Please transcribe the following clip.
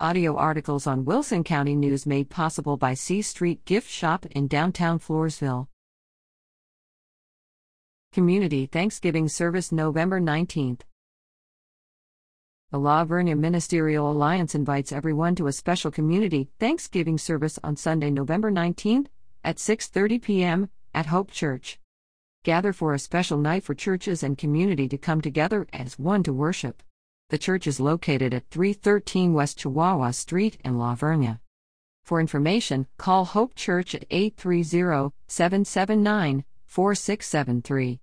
Audio articles on Wilson County News made possible by C Street Gift Shop in downtown Floresville. Community Thanksgiving Service November 19th. The La Vernia Ministerial Alliance invites everyone to a special community Thanksgiving service on Sunday, November 19th at 6:30 p.m. at Hope Church. Gather for a special night for churches and community to come together as one to worship. The church is located at 313 West Chihuahua Street in La Vernia. For information, call Hope Church at 830 779 4673.